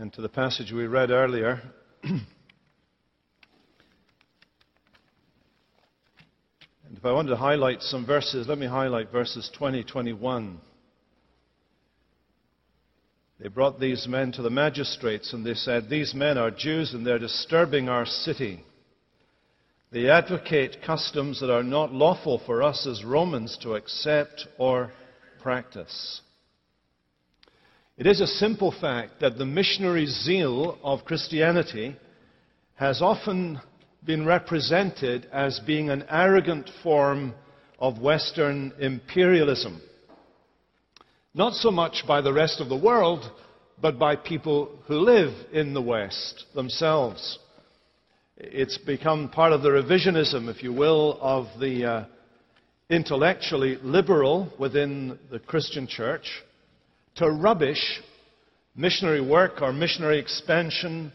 and to the passage we read earlier. and if I wanted to highlight some verses, let me highlight verses 20, 21. They brought these men to the magistrates and they said, These men are Jews and they're disturbing our city. They advocate customs that are not lawful for us as Romans to accept or practice. It is a simple fact that the missionary zeal of Christianity has often been represented as being an arrogant form of Western imperialism. Not so much by the rest of the world, but by people who live in the West themselves. It's become part of the revisionism, if you will, of the uh, intellectually liberal within the Christian church to rubbish missionary work or missionary expansion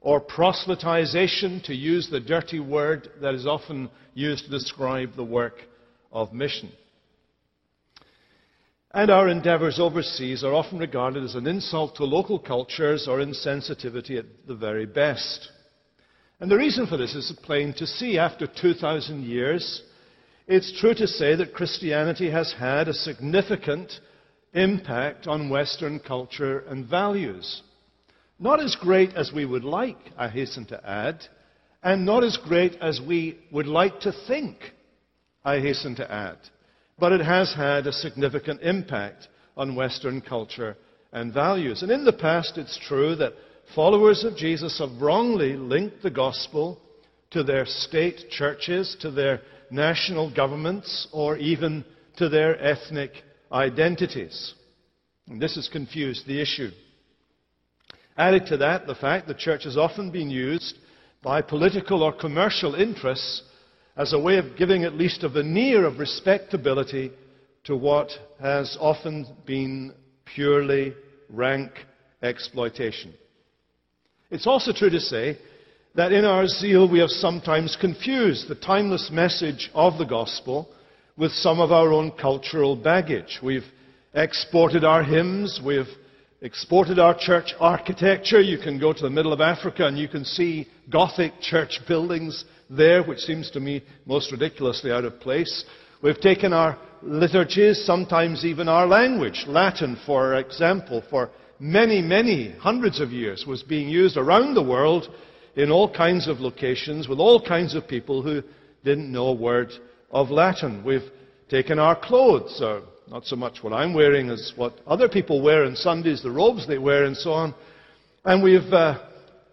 or proselytization, to use the dirty word that is often used to describe the work of mission. And our endeavors overseas are often regarded as an insult to local cultures or insensitivity at the very best. And the reason for this is plain to see. After 2,000 years, it's true to say that Christianity has had a significant impact on Western culture and values. Not as great as we would like, I hasten to add, and not as great as we would like to think, I hasten to add. But it has had a significant impact on Western culture and values. And in the past, it's true that followers of Jesus have wrongly linked the gospel to their state churches, to their national governments, or even to their ethnic identities. And this has confused the issue. Added to that, the fact the church has often been used by political or commercial interests as a way of giving at least a veneer of respectability to what has often been purely rank exploitation. It's also true to say that in our zeal we have sometimes confused the timeless message of the gospel with some of our own cultural baggage. We've exported our hymns, we've exported our church architecture. You can go to the middle of Africa and you can see Gothic church buildings there, which seems to me most ridiculously out of place. We've taken our liturgies, sometimes even our language. Latin, for example, for many, many hundreds of years was being used around the world in all kinds of locations with all kinds of people who didn't know a word of Latin. We've taken our clothes, or not so much what I'm wearing as what other people wear on Sundays, the robes they wear, and so on, and we've uh,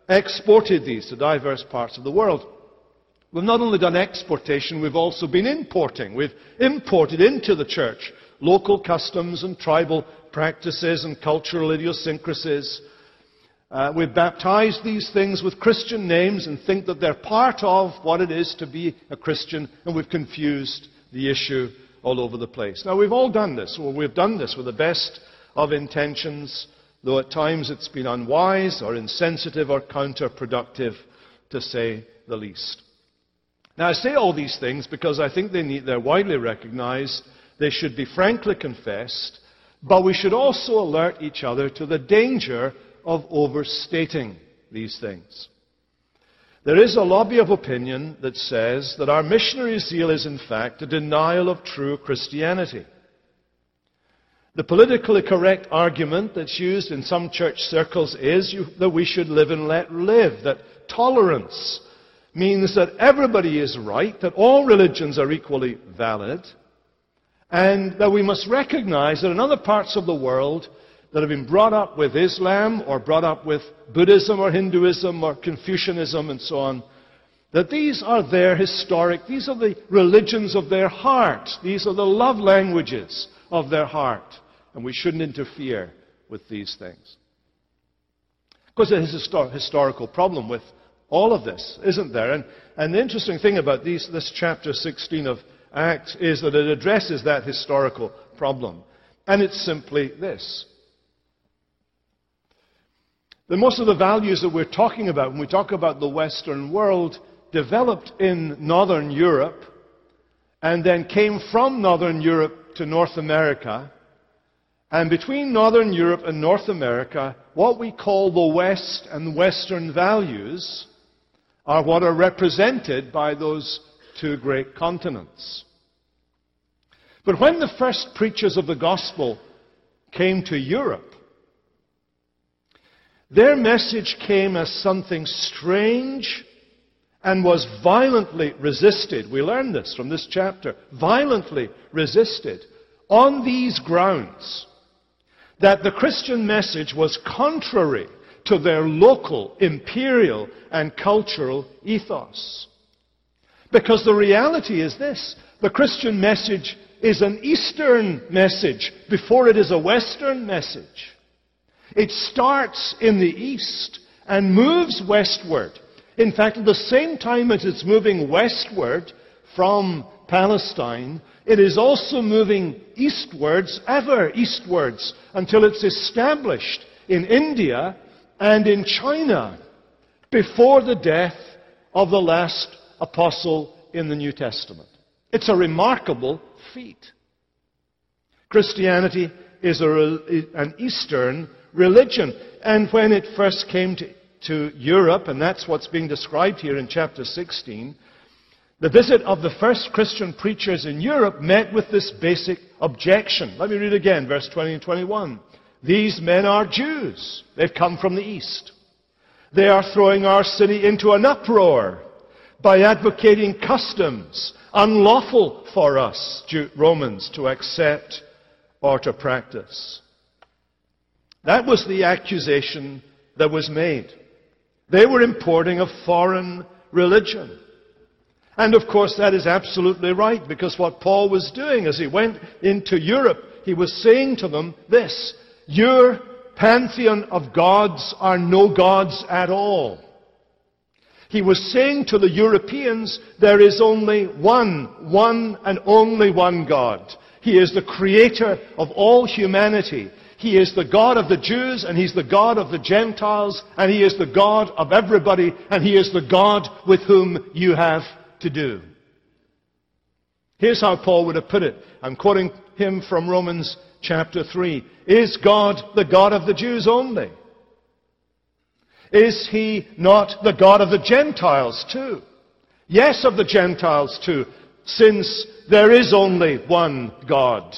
exported these to diverse parts of the world. We've not only done exportation, we've also been importing. We've imported into the church local customs and tribal practices and cultural idiosyncrasies. Uh, we've baptized these things with Christian names and think that they're part of what it is to be a Christian, and we've confused the issue all over the place. Now, we've all done this, or we've done this with the best of intentions, though at times it's been unwise or insensitive or counterproductive, to say the least. Now, I say all these things because I think they need, they're widely recognized, they should be frankly confessed, but we should also alert each other to the danger of overstating these things. There is a lobby of opinion that says that our missionary zeal is in fact a denial of true Christianity. The politically correct argument that's used in some church circles is that we should live and let live, that tolerance means that everybody is right, that all religions are equally valid, and that we must recognize that in other parts of the world, that have been brought up with Islam or brought up with Buddhism or Hinduism or Confucianism and so on, that these are their historic, these are the religions of their heart. These are the love languages of their heart. And we shouldn't interfere with these things. Of course, there's a histor- historical problem with all of this, isn't there? And, and the interesting thing about these, this chapter 16 of Acts is that it addresses that historical problem. And it's simply this that most of the values that we're talking about when we talk about the Western world developed in Northern Europe and then came from Northern Europe to North America And between Northern Europe and North America, what we call the West and Western values are what are represented by those two great continents. But when the first preachers of the gospel came to Europe, their message came as something strange and was violently resisted. We learn this from this chapter. Violently resisted on these grounds that the Christian message was contrary to their local, imperial, and cultural ethos. Because the reality is this the Christian message is an Eastern message before it is a Western message. It starts in the East and moves westward. In fact, at the same time as it's moving westward from Palestine, it is also moving eastwards, ever eastwards, until it's established in India and in China before the death of the last apostle in the New Testament. It's a remarkable feat. Christianity is a, an Eastern religion. And when it first came to, to Europe, and that's what's being described here in chapter 16, the visit of the first Christian preachers in Europe met with this basic objection. Let me read again, verse 20 and 21. These men are Jews. They've come from the east. They are throwing our city into an uproar by advocating customs unlawful for us, Romans, to accept or to practice. That was the accusation that was made. They were importing a foreign religion. And of course, that is absolutely right, because what Paul was doing as he went into Europe, he was saying to them this Your pantheon of gods are no gods at all. He was saying to the Europeans, there is only one, one and only one God. He is the creator of all humanity. He is the God of the Jews and He's the God of the Gentiles and He is the God of everybody and He is the God with whom you have to do. Here's how Paul would have put it. I'm quoting him from Romans chapter 3. Is God the God of the Jews only? Is he not the God of the Gentiles too? Yes, of the Gentiles too, since there is only one God.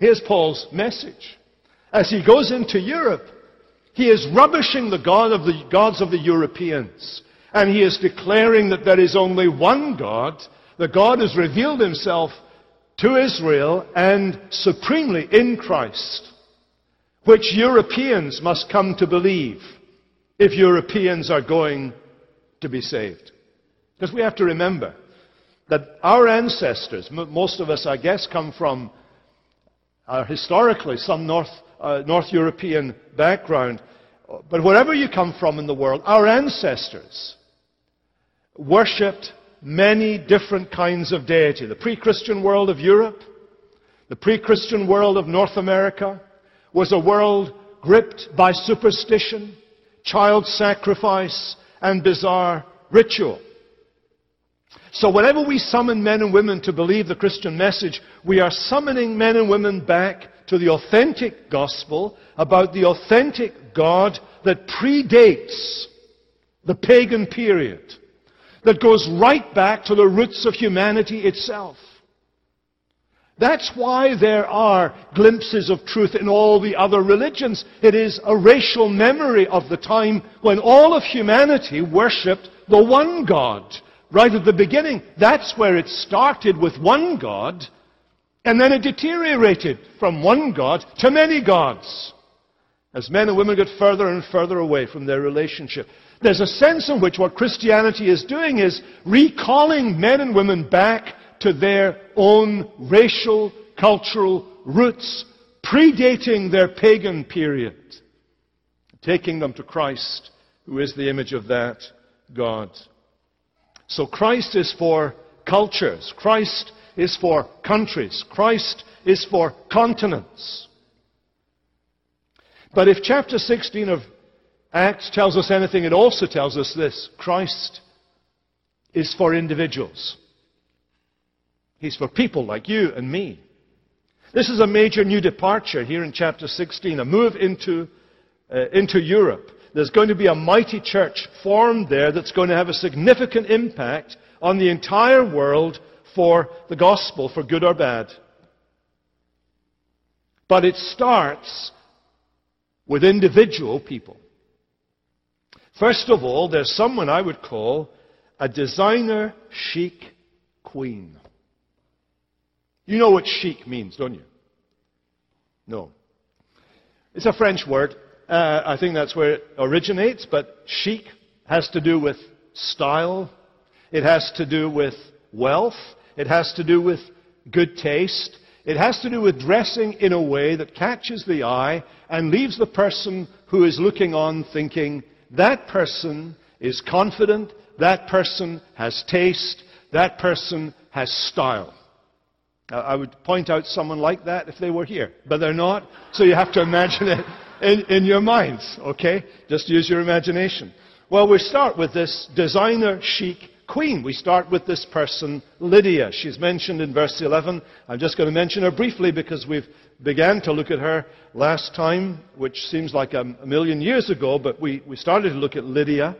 Here's Paul's message. As he goes into Europe, he is rubbishing the, God of the gods of the Europeans. And he is declaring that there is only one God. The God has revealed himself to Israel and supremely in Christ, which Europeans must come to believe if Europeans are going to be saved. Because we have to remember that our ancestors, most of us, I guess, come from uh, historically some North, uh, North European background. But wherever you come from in the world, our ancestors worshipped many different kinds of deity. The pre Christian world of Europe, the pre Christian world of North America, was a world gripped by superstition child sacrifice, and bizarre ritual. So whenever we summon men and women to believe the Christian message, we are summoning men and women back to the authentic gospel about the authentic God that predates the pagan period, that goes right back to the roots of humanity itself. That's why there are glimpses of truth in all the other religions. It is a racial memory of the time when all of humanity worshipped the one God. Right at the beginning, that's where it started with one God, and then it deteriorated from one God to many gods. As men and women get further and further away from their relationship. There's a sense in which what Christianity is doing is recalling men and women back to their own racial, cultural roots, predating their pagan period, taking them to Christ, who is the image of that God. So Christ is for cultures. Christ is for countries. Christ is for continents. But if chapter 16 of Acts tells us anything, it also tells us this Christ is for individuals. He's for people like you and me. This is a major new departure here in chapter 16, a move into, uh, into Europe. There's going to be a mighty church formed there that's going to have a significant impact on the entire world for the gospel, for good or bad. But it starts with individual people. First of all, there's someone I would call a designer chic queen. You know what chic means, don't you? No. It's a French word. Uh, I think that's where it originates, but chic has to do with style. It has to do with wealth. It has to do with good taste. It has to do with dressing in a way that catches the eye and leaves the person who is looking on thinking, that person is confident, that person has taste, that person has style. I would point out someone like that if they were here, but they're not, so you have to imagine it in, in your minds, okay? Just use your imagination. Well, we start with this designer chic queen. We start with this person, Lydia. She's mentioned in verse 11. I'm just going to mention her briefly because we've began to look at her last time, which seems like a, million years ago, but we, we started to look at Lydia.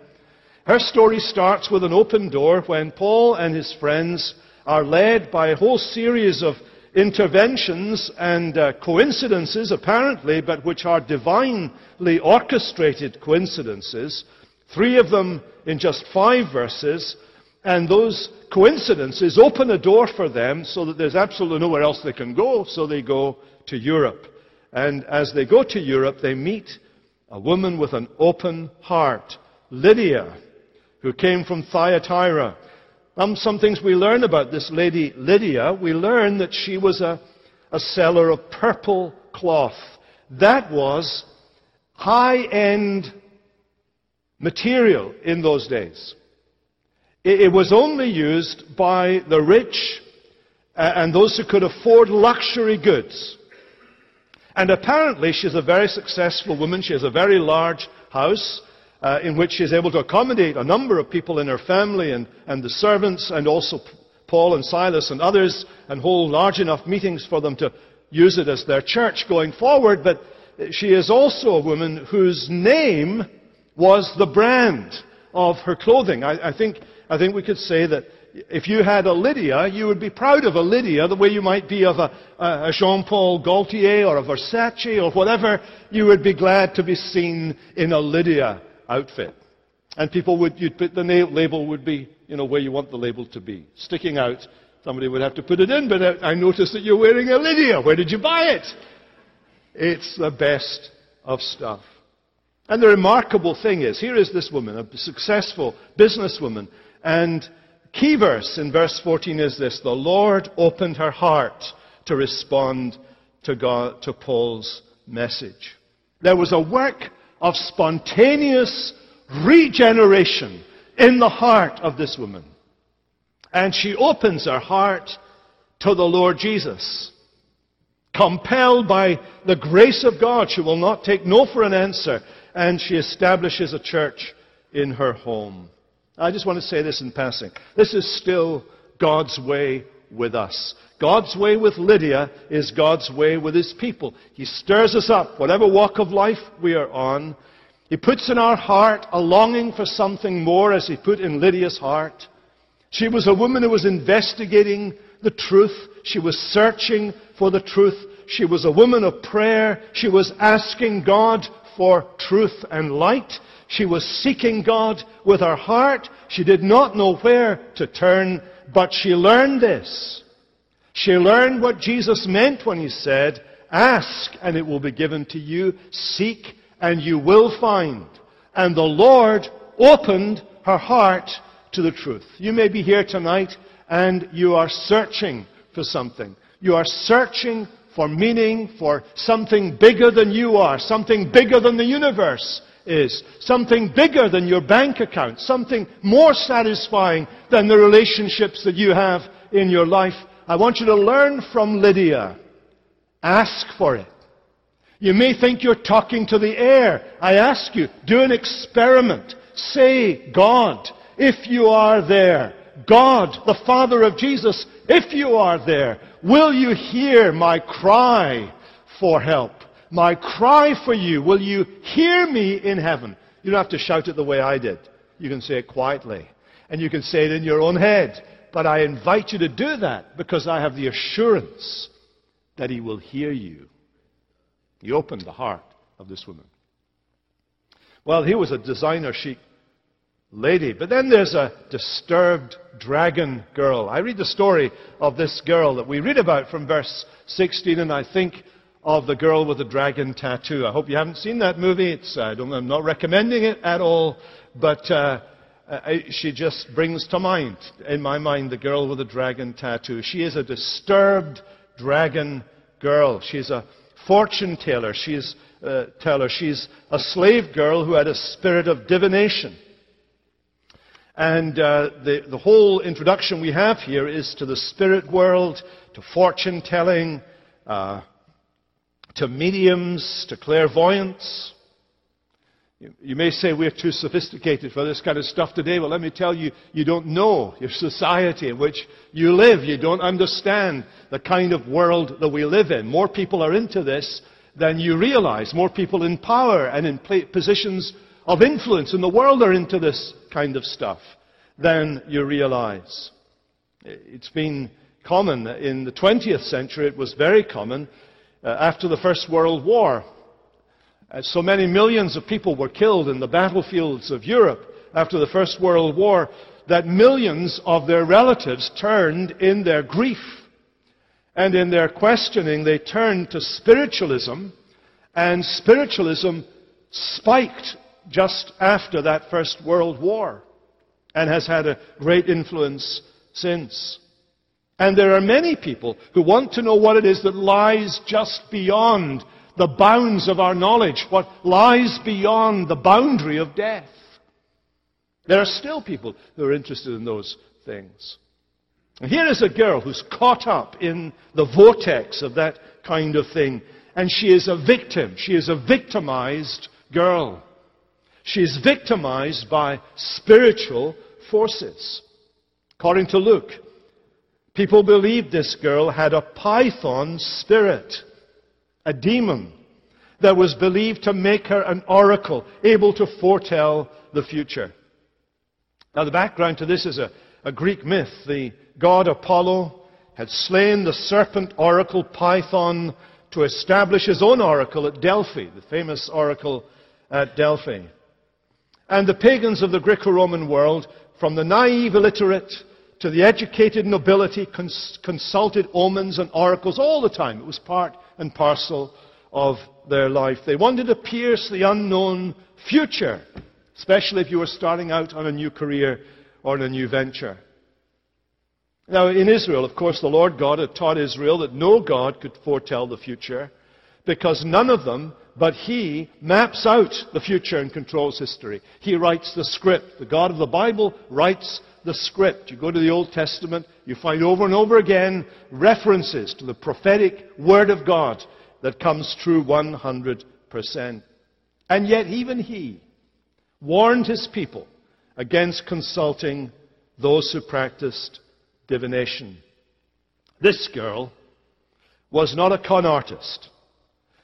Her story starts with an open door when Paul and his friends are led by a whole series of interventions and uh, coincidences, apparently, but which are divinely orchestrated coincidences. Three of them in just five verses. And those coincidences open a door for them so that there's absolutely nowhere else they can go, so they go to Europe. And as they go to Europe, they meet a woman with an open heart, Lydia, who came from Thyatira. Um, some things we learn about this lady Lydia. We learn that she was a, a seller of purple cloth. That was high end material in those days. It, it was only used by the rich and those who could afford luxury goods. And apparently, she's a very successful woman. She has a very large house uh, in which she is able to accommodate a number of people in her family and, and the servants and also Paul and Silas and others and hold large enough meetings for them to use it as their church going forward. But she is also a woman whose name was the brand of her clothing. I, I, think, I think we could say that if you had a Lydia, you would be proud of a Lydia the way you might be of a, a Jean Paul Gaultier or a Versace or whatever. You would be glad to be seen in a Lydia outfit. And people would, you'd put the label would be, you know, where you want the label to be. Sticking out. Somebody would have to put it in, but I noticed that you're wearing a Lydia. Where did you buy it? It's the best of stuff. And the remarkable thing is, here is this woman, a successful businesswoman, and key verse in verse 14 is this, the Lord opened her heart to respond to, God, to Paul's message. There was a work of spontaneous regeneration in the heart of this woman. And she opens her heart to the Lord Jesus. Compelled by the grace of God, she will not take no for an answer, and she establishes a church in her home. I just want to say this in passing. This is still God's way with us. God's way with Lydia is God's way with his people. He stirs us up, whatever walk of life we are on. He puts in our heart a longing for something more, as he put in Lydia's heart. She was a woman who was investigating the truth. She was searching for the truth. She was a woman of prayer. She was asking God for truth and light. She was seeking God with her heart. She did not know where to turn, but she learned this. She learned what Jesus meant when he said, Ask and it will be given to you. Seek and you will find. And the Lord opened her heart to the truth. You may be here tonight and you are searching for something. You are searching for meaning, for something bigger than you are, something bigger than the universe is, something bigger than your bank account, something more satisfying than the relationships that you have in your life. I want you to learn from Lydia. Ask for it. You may think you're talking to the air. I ask you, do an experiment. Say, God, if you are there, God, the Father of Jesus, if you are there, will you hear my cry for help? My cry for you. Will you hear me in heaven? You don't have to shout it the way I did. You can say it quietly. And you can say it in your own head. But I invite you to do that because I have the assurance that He will hear you. He opened the heart of this woman. Well, he was a designer chic lady. But then there's a disturbed dragon girl. I read the story of this girl that we read about from verse 16, and I think of the girl with the dragon tattoo. I hope you haven't seen that movie. It's, I am not recommending it at all, but uh, I, she just brings to mind, in my mind, the girl with the dragon tattoo. She is a disturbed dragon girl. She's a fortune teller. She's uh, teller. She's a slave girl who had a spirit of divination. And uh, the, the whole introduction we have here is to the spirit world, to fortune telling, uh, to mediums, to clairvoyance. You, may say we're too sophisticated for this kind of stuff today. Well, let me tell you, you don't know your society in which you live. You don't understand the kind of world that we live in. More people are into this than you realize. More people in power and in positions of influence in the world are into this kind of stuff than you realize. It's been common in the 20th century, it was very common uh, after the First World War. Uh, so many millions of people were killed in the battlefields of Europe after the First World War that millions of their relatives turned in their grief and in their questioning, they turned to spiritualism, and spiritualism spiked just after that First World War and has had a great influence since. And there are many people who want to know what it is that lies just beyond the bounds of our knowledge, what lies beyond the boundary of death. There are still people who are interested in those things. And here is a girl who's caught up in the vortex of that kind of thing. And she is a victim. She is a victimized girl. She is victimized by spiritual forces. According to Luke, people believed this girl had a python spirit, a demon that was believed to make her an oracle, able to foretell the future. Now, the background to this is a, a Greek myth. The god Apollo had slain the serpent oracle Python to establish his own oracle at Delphi, the famous oracle at Delphi. And the pagans of the Greco-Roman world, from the naive illiterate to the educated nobility, cons- consulted omens and oracles all the time. It was part and parcel of their life. They wanted to pierce the unknown future, especially if you were starting out on a new career or on a new venture. Now, in Israel, of course, the Lord God had taught Israel that no God could foretell the future because none of them but He maps out the future and controls history. He writes the script. The God of the Bible writes the script. You go to the Old Testament, you find over and over again references to the prophetic Word of God that comes true 100%. And yet, even He warned His people against consulting those who practiced divination. This girl was not a con artist.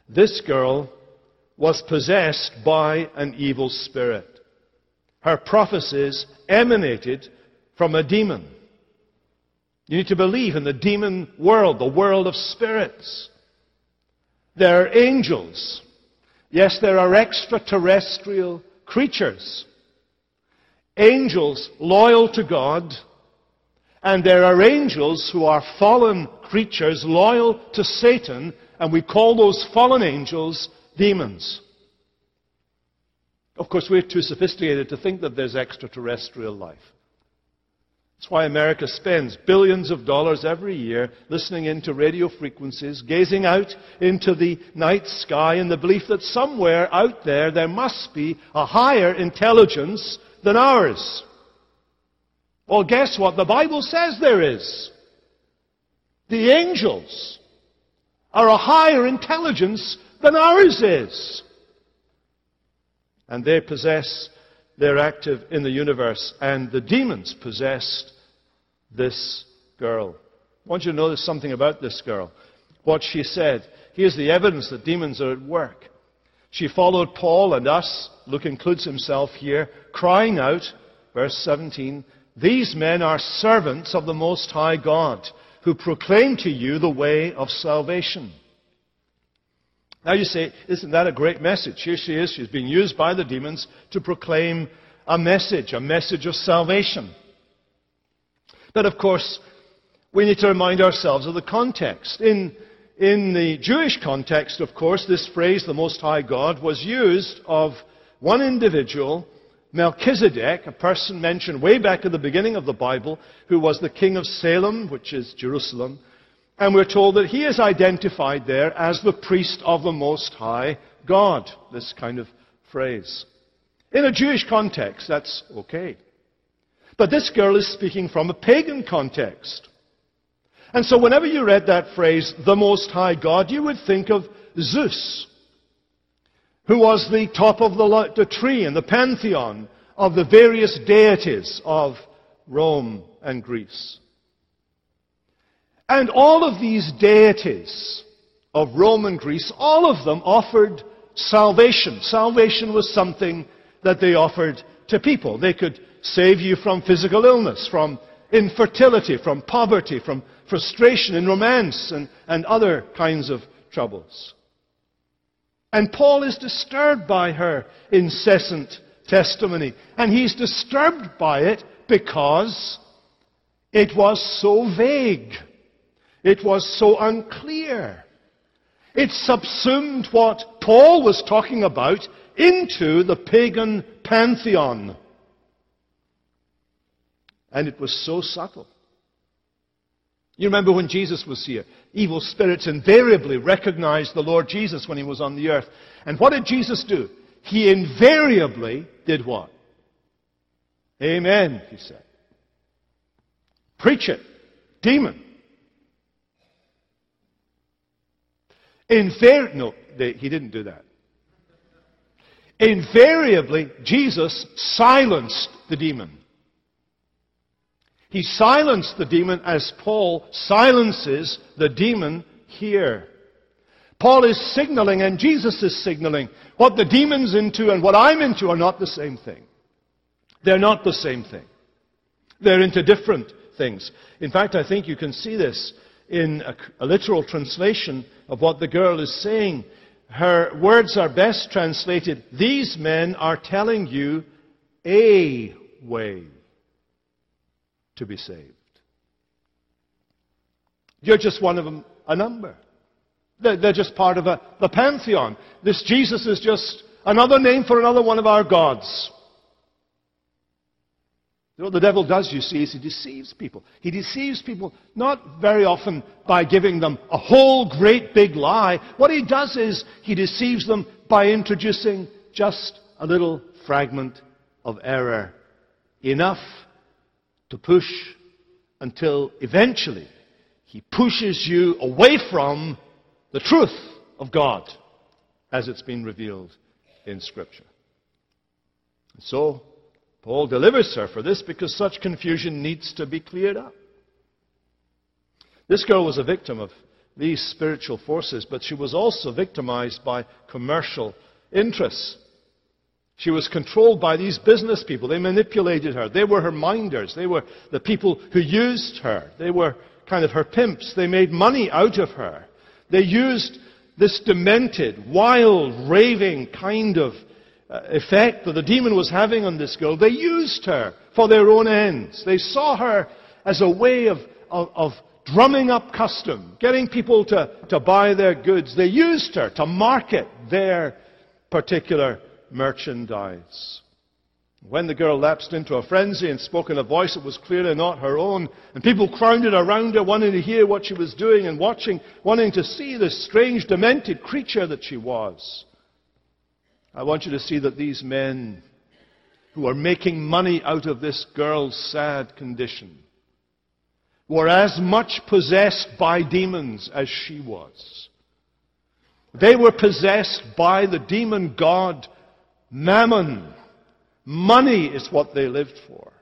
This girl was possessed by an evil spirit. Her prophecies emanated from a demon. You need to believe in the demon world, the world of spirits. There are angels. Yes, there are extraterrestrial creatures. Angels loyal to God and there are angels who are fallen creatures loyal to Satan, and we call those fallen angels demons. Of course, we're too sophisticated to think that there's extraterrestrial life. That's why America spends billions of dollars every year listening into radio frequencies, gazing out into the night sky in the belief that somewhere out there there must be a higher intelligence than ours. Well, guess what? The Bible says there is. The angels are a higher intelligence than ours is. And they possess, they're active in the universe, and the demons possessed this girl. I want you to notice something about this girl. What she said. Here's the evidence that demons are at work. She followed Paul and us, Luke includes himself here, crying out, verse 17, These men are servants of the Most High God, who proclaim to you the way of salvation. Now you say, isn't that a great message? Here she is, she's being used by the demons to proclaim a message, a message of salvation. But of course, we need to remind ourselves of the context. In, in the Jewish context, of course, this phrase, the Most High God, was used of one individual, Melchizedek, a person mentioned way back at the beginning of the Bible, who was the king of Salem, which is Jerusalem. And we're told that he is identified there as the priest of the Most High God. This kind of phrase. In a Jewish context, that's okay. But this girl is speaking from a pagan context. And so whenever you read that phrase, the Most High God, you would think of Zeus, who was the top of the, tree in the pantheon of the various deities of Rome and Greece. And all of these deities of Rome and Greece, all of them offered salvation. Salvation was something that they offered to people. They could save you from physical illness, from infertility, from poverty, from frustration in romance, and, and other kinds of troubles. And Paul is disturbed by her incessant testimony. And he's disturbed by it because it was so vague. It was so unclear. It subsumed what Paul was talking about into the pagan pantheon. And it was so subtle. You remember when Jesus was here? Evil spirits invariably recognized the Lord Jesus when he was on the earth. And what did Jesus do? He invariably did what? Amen, he said. Preach it. Demon. Invar- no, they, he didn't do that. Invariably, Jesus silenced the demon. He silenced the demon as Paul silences the demon here. Paul is signaling and Jesus is signaling what the demon's into and what I'm into are not the same thing. They're not the same thing. They're into different things. In fact, I think you can see this in a, a literal translation of what the girl is saying. Her words are best translated, These men are telling you a way to be saved. You're just one of them, a number. They're, they're just part of a, the pantheon. This Jesus is just another name for another one of our gods. What the devil does, you see, is he deceives people. He deceives people not very often by giving them a whole great big lie. What he does is he deceives them by introducing just a little fragment of error. Enough to push until eventually he pushes you away from the truth of God as it's been revealed in Scripture. So, Paul delivers her for this because such confusion needs to be cleared up. This girl was a victim of these spiritual forces, but she was also victimized by commercial interests. She was controlled by these business people. They manipulated her. They were her minders. They were the people who used her. They were kind of her pimps. They made money out of her. They used this demented, wild, raving kind of Uh, effect that the demon was having on this girl. They used her for their own ends. They saw her as a way of, of, of drumming up custom, getting people to, to buy their goods. They used her to market their particular merchandise. When the girl lapsed into a frenzy and spoke in a voice that was clearly not her own, and people crowded around her, wanting to hear what she was doing and watching, wanting to see this strange, demented creature that she was, I want you to see that these men who are making money out of this girl's sad condition were as much possessed by demons as she was. They were possessed by the demon god Mammon. Money is what they lived for.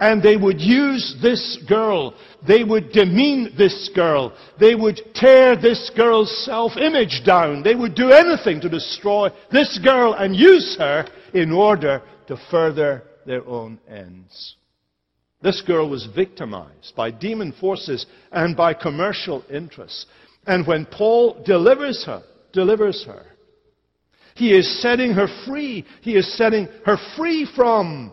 And they would use this girl. They would demean this girl. They would tear this girl's self-image down. They would do anything to destroy this girl and use her in order to further their own ends. This girl was victimized by demon forces and by commercial interests. And when Paul delivers her, delivers her, he is setting her free. He is setting her free from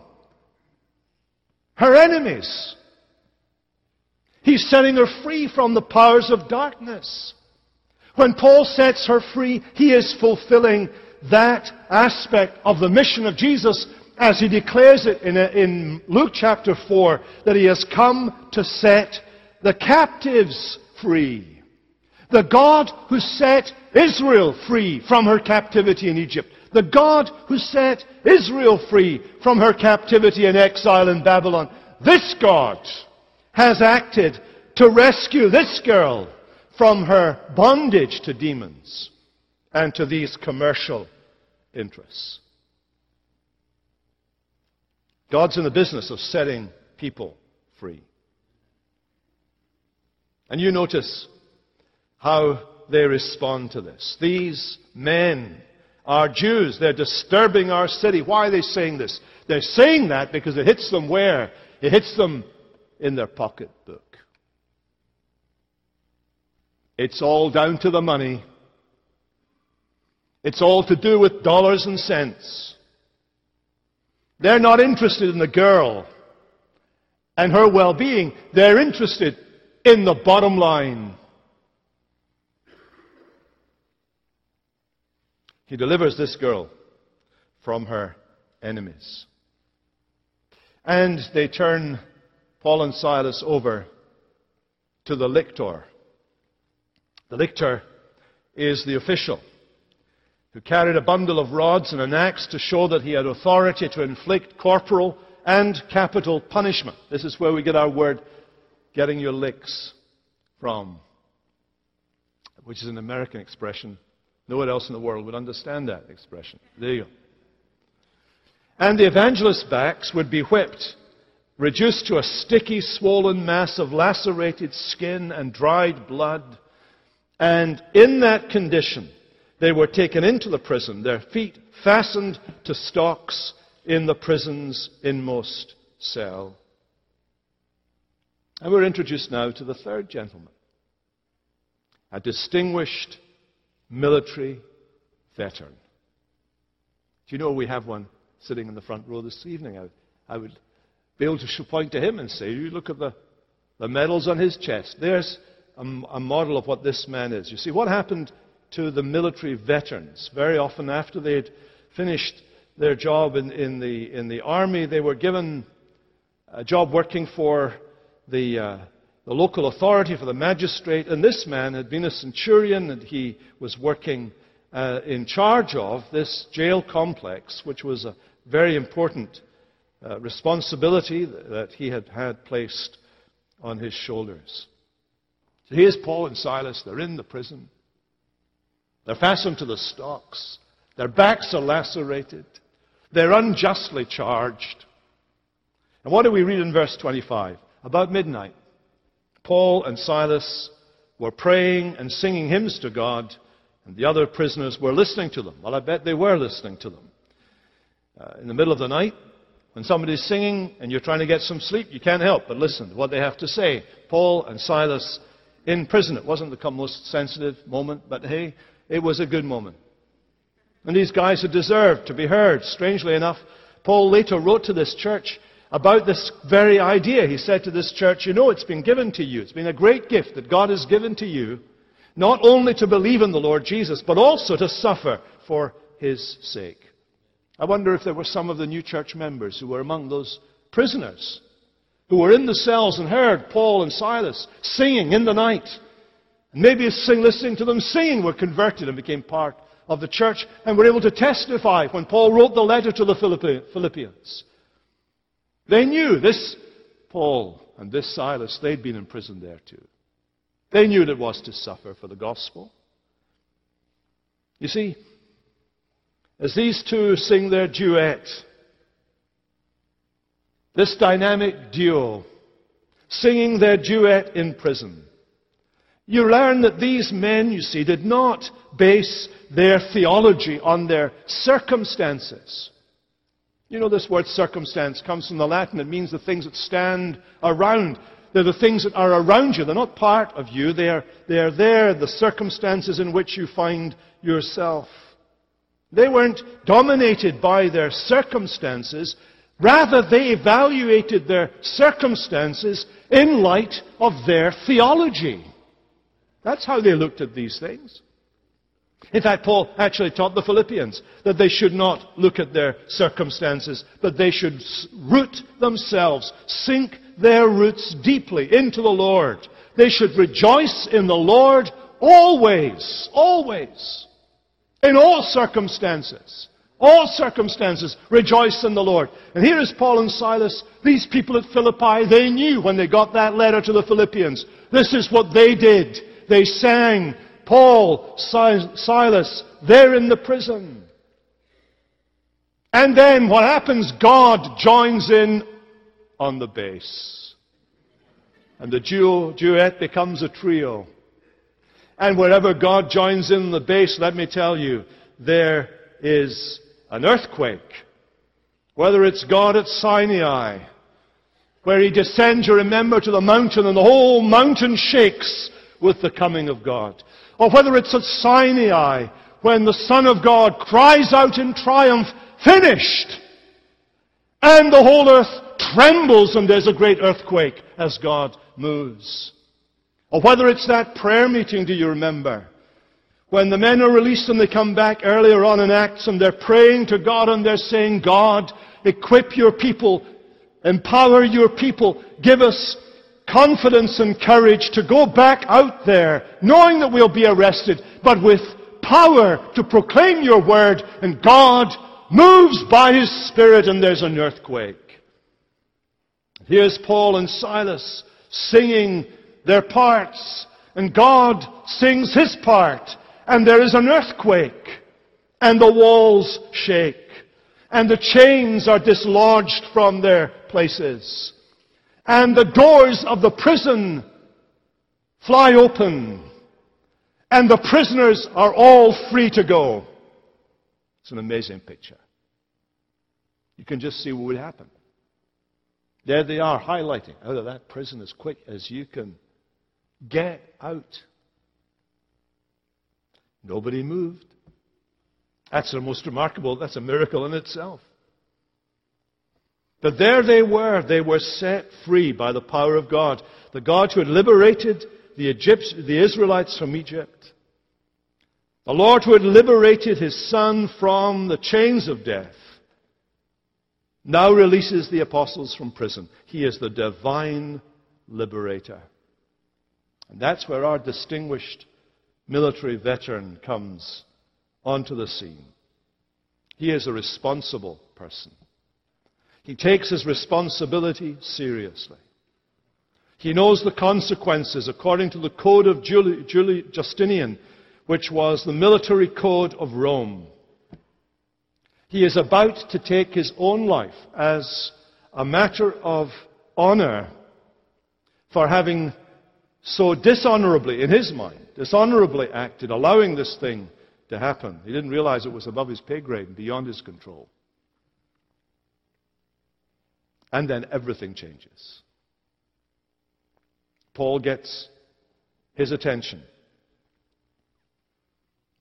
her enemies. He's setting her free from the powers of darkness. When Paul sets her free, he is fulfilling that aspect of the mission of Jesus as he declares it in, in, Luke chapter 4 that he has come to set the captives free. The God who set Israel free from her captivity in Egypt. The God who set Israel free from her captivity and exile in Babylon. This God has acted to rescue this girl from her bondage to demons and to these commercial interests. God's in the business of setting people free. And you notice how they respond to this. These men are Jews. They're disturbing our city. Why are they saying this? They're saying that because it hits them where? It hits them in their pocketbook. It's all down to the money. It's all to do with dollars and cents. They're not interested in the girl and her well-being. They're interested in the bottom line. He delivers this girl from her enemies. And they turn Paul and Silas over to the lictor. The lictor is the official who carried a bundle of rods and an axe to show that he had authority to inflict corporal and capital punishment. This is where we get our word getting your licks from, which is an American expression no one else in the world would understand that expression. There you go. And the evangelist's backs would be whipped, reduced to a sticky, swollen mass of lacerated skin and dried blood. And in that condition, they were taken into the prison, their feet fastened to stocks in the prison's inmost cell. And we're introduced now to the third gentleman, a distinguished military veteran. Do you know we have one sitting in the front row this evening? I, I would be able to point to him and say, You look at the, the medals on his chest. There's a, a model of what this man is. You see, what happened to the military veterans? Very often, after they had finished their job in, in, the, in the army, they were given a job working for the. Uh, the local authority, for the magistrate. And this man had been a centurion and he was working uh, in charge of this jail complex, which was a very important uh, responsibility that he had had placed on his shoulders. So here's Paul and Silas. They're in the prison. They're fastened to the stocks. Their backs are lacerated. They're unjustly charged. And what do we read in verse 25? About midnight, Paul and Silas were praying and singing hymns to God, and the other prisoners were listening to them. Well, I bet they were listening to them. Uh, in the middle of the night, when somebody's singing and you're trying to get some sleep, you can't help but listen to what they have to say. Paul and Silas in prison. It wasn't the most sensitive moment, but hey, it was a good moment. And these guys had deserved to be heard. Strangely enough, Paul later wrote to this church about this very idea. He said to this church, You know, it's been given to you. It's been a great gift that God has given to you, not only to believe in the Lord Jesus, but also to suffer for his sake. I wonder if there were some of the new church members who were among those prisoners who were in the cells and heard Paul and Silas singing in the night. And maybe listening to them singing were converted and became part of the church and were able to testify when Paul wrote the letter to the Philippians. They knew this Paul and this Silas, they'd been in prison there too. They knew what it was to suffer for the gospel. You see, as these two sing their duet, this dynamic duo, singing their duet in prison, you learn that these men, you see, did not base their theology on their circumstances. You know, this word circumstance comes from the Latin. It means the things that stand around. They're the things that are around you. They're not part of you. They are, they are there, the circumstances in which you find yourself. They weren't dominated by their circumstances. Rather, they evaluated their circumstances in light of their theology. That's how they looked at these things. In fact, Paul actually taught the Philippians that they should not look at their circumstances, but they should root themselves, sink their roots deeply into the Lord. They should rejoice in the Lord always, always, in all circumstances. All circumstances, rejoice in the Lord. And here is Paul and Silas. These people at Philippi, they knew when they got that letter to the Philippians. This is what they did. They sang, Paul, Silas, they're in the prison. And then what happens? God joins in on the bass. And the duo, duet becomes a trio. And wherever God joins in the bass, let me tell you, there is an earthquake. Whether it's God at Sinai, where he descends, you remember, to the mountain and the whole mountain shakes with the coming of God. Or whether it's at Sinai, when the Son of God cries out in triumph, finished! And the whole earth trembles and there's a great earthquake as God moves. Or whether it's that prayer meeting, do you remember? When the men are released and they come back earlier on in Acts and they're praying to God and they're saying, God, equip your people, empower your people, give us confidence and courage to go back out there, knowing that we'll be arrested, but with power to proclaim your word, and God moves by his Spirit, and there's an earthquake. Here's Paul and Silas singing their parts, and God sings his part, and there is an earthquake, and the walls shake, and the chains are dislodged from their places and the doors of the prison fly open, and the prisoners are all free to go. It's an amazing picture. You can just see what would happen. There they are, highlighting out of that prison as quick as you can get out. Nobody moved. That's the most remarkable, that's a miracle in itself. But there they were. They were set free by the power of God. The God who had liberated the, Egypt, the Israelites from Egypt. The Lord who had liberated his son from the chains of death now releases the apostles from prison. He is the divine liberator. And that's where our distinguished military veteran comes onto the scene. He is a responsible person. He takes his responsibility seriously. He knows the consequences according to the code of Justinian, which was the military code of Rome. He is about to take his own life as a matter of honor for having so dishonorably, in his mind, dishonorably acted, allowing this thing to happen. He didn't realize it was above his pay grade and beyond his control. And then everything changes. Paul gets his attention.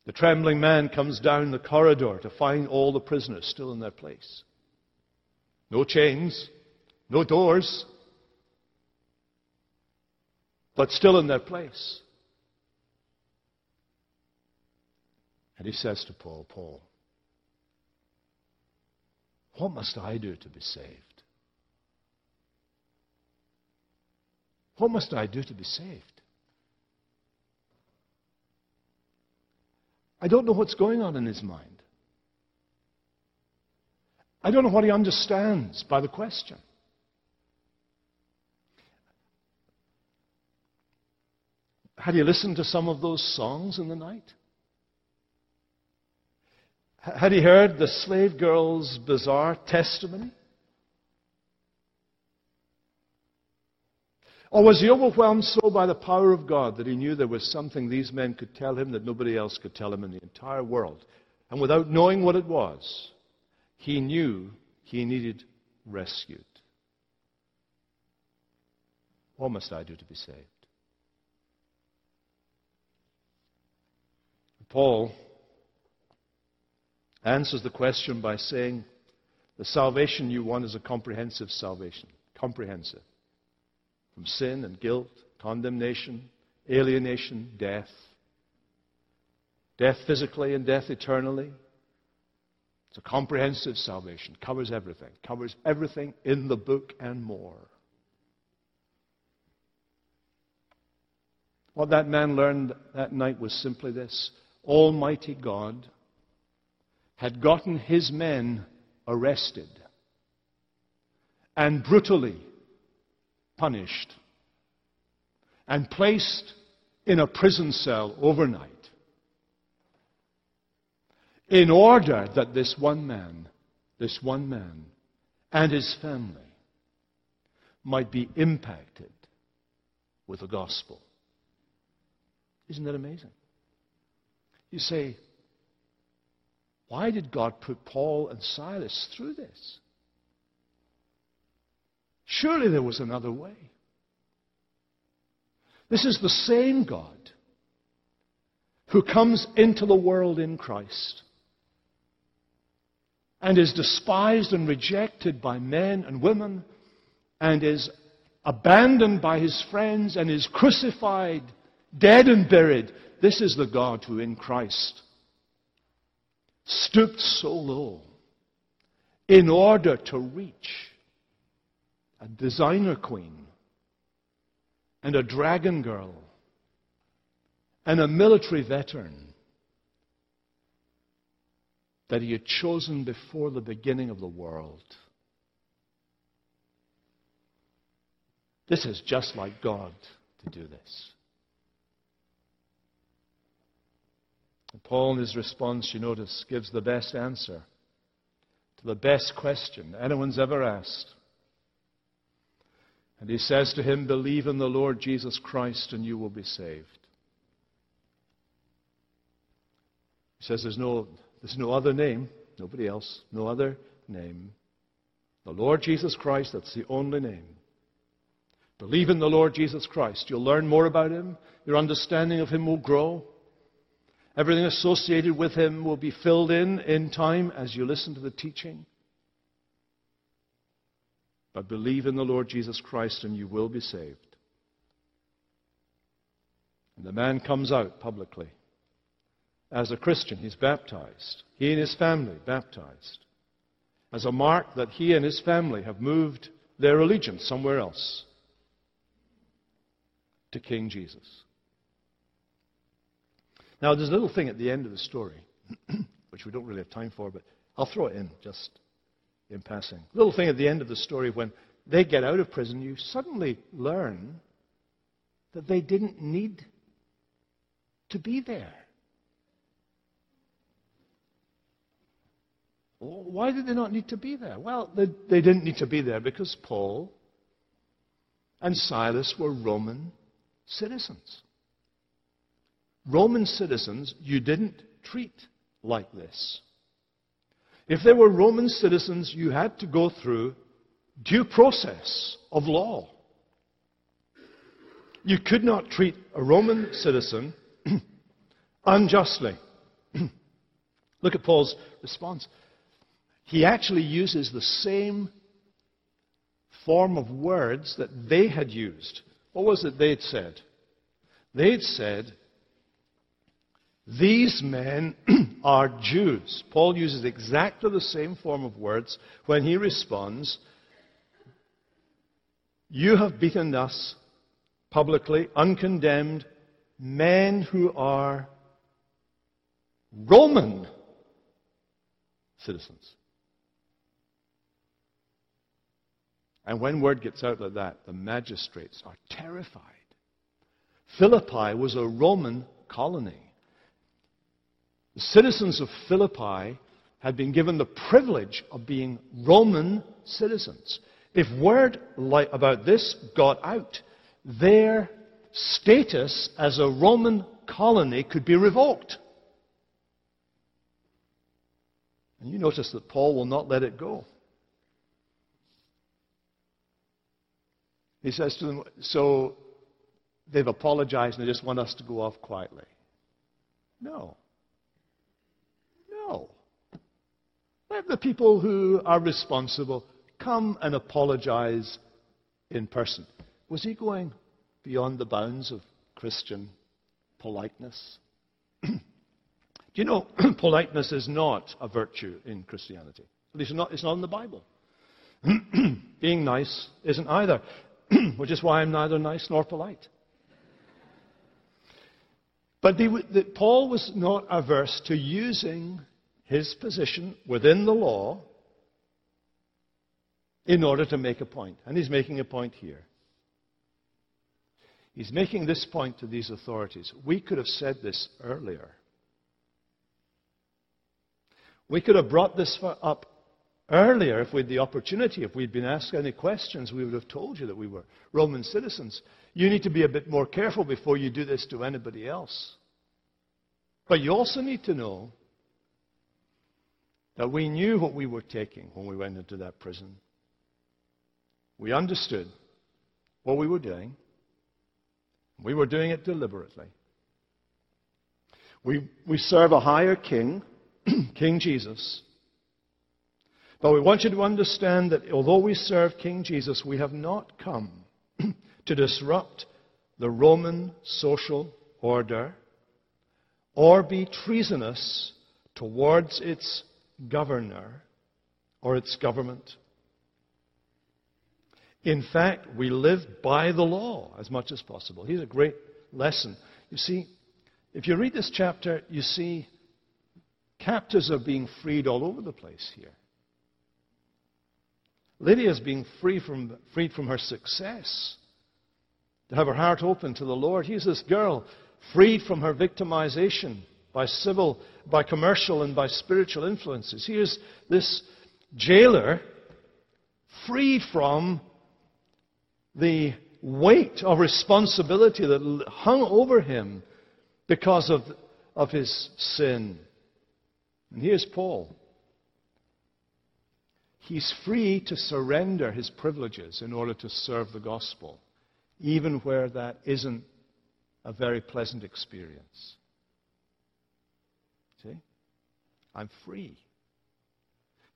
The trembling man comes down the corridor to find all the prisoners still in their place. No chains, no doors, but still in their place. And he says to Paul, Paul, what must I do to be saved? What must I do to be saved? I don't know what's going on in his mind. I don't know what he understands by the question. Had he listened to some of those songs in the night? Had he heard the slave girl's bizarre testimony? Or was he overwhelmed so by the power of God that he knew there was something these men could tell him that nobody else could tell him in the entire world? And without knowing what it was, he knew he needed rescued. What must I do to be saved? Paul answers the question by saying, The salvation you want is a comprehensive salvation. Comprehensive. From sin and guilt, condemnation, alienation, death. Death physically and death eternally. It's a comprehensive salvation. Covers everything. Covers everything in the book and more. What that man learned that night was simply this Almighty God had gotten his men arrested and brutally punished and placed in a prison cell overnight in order that this one man, this one man and his family might be impacted with the gospel. Isn't that amazing? You say, why did God put Paul and Silas through this? Surely there was another way. This is the same God who comes into the world in Christ and is despised and rejected by men and women and is abandoned by his friends and is crucified dead and buried. This is the God who in Christ stooped so low in order to reach a designer queen and a dragon girl and a military veteran that he had chosen before the beginning of the world. This is just like God to do this. And Paul, in his response, you notice, gives the best answer to the best question anyone's ever asked. And he says to him, Believe in the Lord Jesus Christ and you will be saved. He says there's no, there's no other name, nobody else, no other name. The Lord Jesus Christ, that's the only name. Believe in the Lord Jesus Christ. You'll learn more about him. Your understanding of him will grow. Everything associated with him will be filled in in time as you listen to the teaching. But believe in the Lord Jesus Christ and you will be saved. And the man comes out publicly. As a Christian, he's baptized. He and his family baptized. As a mark that he and his family have moved their allegiance somewhere else to King Jesus. Now, there's a little thing at the end of the story, which we don't really have time for, but I'll throw it in just in passing. Little thing at the end of the story when they get out of prison, you suddenly learn that they didn't need to be there. Why did they not need to be there? Well, they, they didn't need to be there because Paul and Silas were Roman citizens. Roman citizens you didn't treat like this. If they were Roman citizens, you had to go through due process of law. You could not treat a Roman citizen unjustly. Look at Paul's response. He actually uses the same form of words that they had used. What was it they'd said? They'd said, these men are Jews. Paul uses exactly the same form of words when he responds, You have beaten us publicly, uncondemned, men who are Roman citizens. And when word gets out like that, the magistrates are terrified. Philippi was a Roman colony. The citizens of Philippi had been given the privilege of being Roman citizens. If word about this got out, their status as a Roman colony could be revoked. And you notice that Paul will not let it go. He says to them, So they've apologized and they just want us to go off quietly. No. Let the people who are responsible come and apologize in person. Was he going beyond the bounds of Christian politeness? Do you know, politeness is not a virtue in Christianity. At least not, it's not in the Bible. Being nice isn't either, which is why I'm neither nice nor polite. But the, Paul was not averse to using his position within the law in order to make a point. And he's making a point here. He's making this point to these authorities. We could have said this earlier. We could have brought this up earlier if we had the opportunity. If we'd been asked any questions, we would have told you that we were Roman citizens. You need to be a bit more careful before you do this to anybody else. But you also need to know that we knew what we were taking when we went into that prison. We understood what we were doing. We were doing it deliberately. We, we serve a higher king, King Jesus. But we want you to understand that although we serve King Jesus, we have not come to disrupt the Roman social order or be treasonous towards its governor or its government. In fact, we live by the law as much as possible. Here's a great lesson. You see, if you read this chapter, you see captives are being freed all over the place here. Lydia is being free from, freed from her success, to have her heart open to the Lord. Here's this girl freed from her victimization by civil, by commercial, and by spiritual influences. Here's this jailer free from the weight of responsibility that hung over him because of, of his sin. And here's Paul. He's free to surrender his privileges in order to serve the gospel, even where that isn't a very pleasant experience. See? I'm free.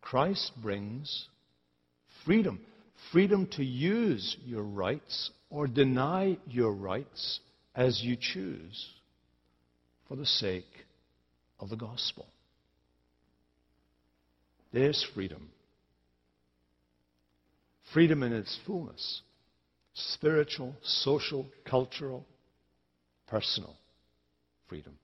Christ brings freedom freedom to use your rights or deny your rights as you choose for the sake of the gospel. There's freedom. Freedom in its fullness spiritual, social, cultural, personal freedom.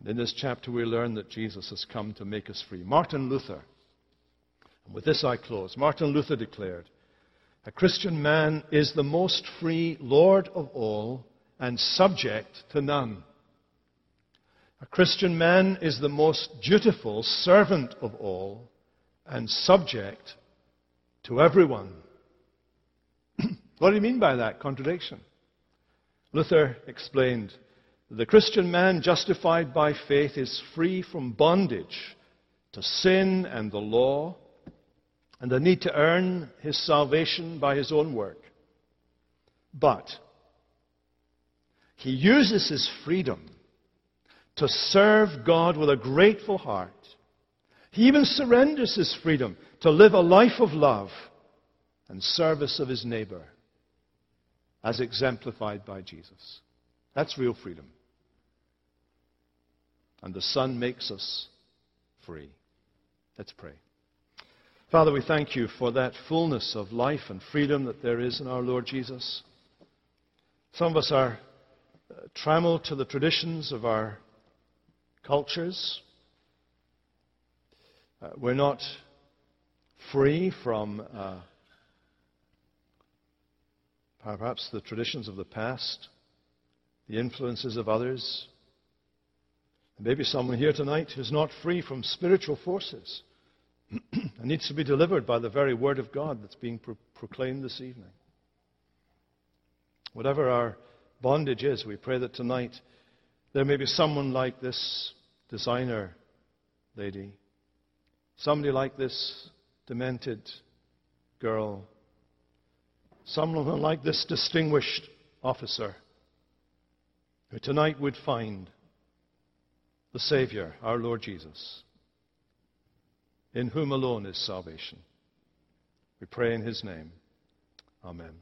And in this chapter, we learn that Jesus has come to make us free. Martin Luther and with this I close. Martin Luther declared, A Christian man is the most free Lord of all and subject to none. A Christian man is the most dutiful servant of all and subject to everyone. what do you mean by that contradiction? Luther explained the Christian man justified by faith is free from bondage to sin and the law and the need to earn his salvation by his own work. But he uses his freedom to serve God with a grateful heart. He even surrenders his freedom to live a life of love and service of his neighbor, as exemplified by Jesus. That's real freedom. And the Son makes us free. Let's pray. Father, we thank you for that fullness of life and freedom that there is in our Lord Jesus. Some of us are uh, trammeled to the traditions of our cultures. Uh, we're not free from uh, perhaps the traditions of the past, the influences of others. Maybe someone here tonight who's not free from spiritual forces it needs to be delivered by the very word of God that's being pro- proclaimed this evening. Whatever our bondage is, we pray that tonight there may be someone like this designer lady, somebody like this demented girl, someone like this distinguished officer who tonight would find the Savior, our Lord Jesus, in whom alone is salvation. We pray in His name. Amen.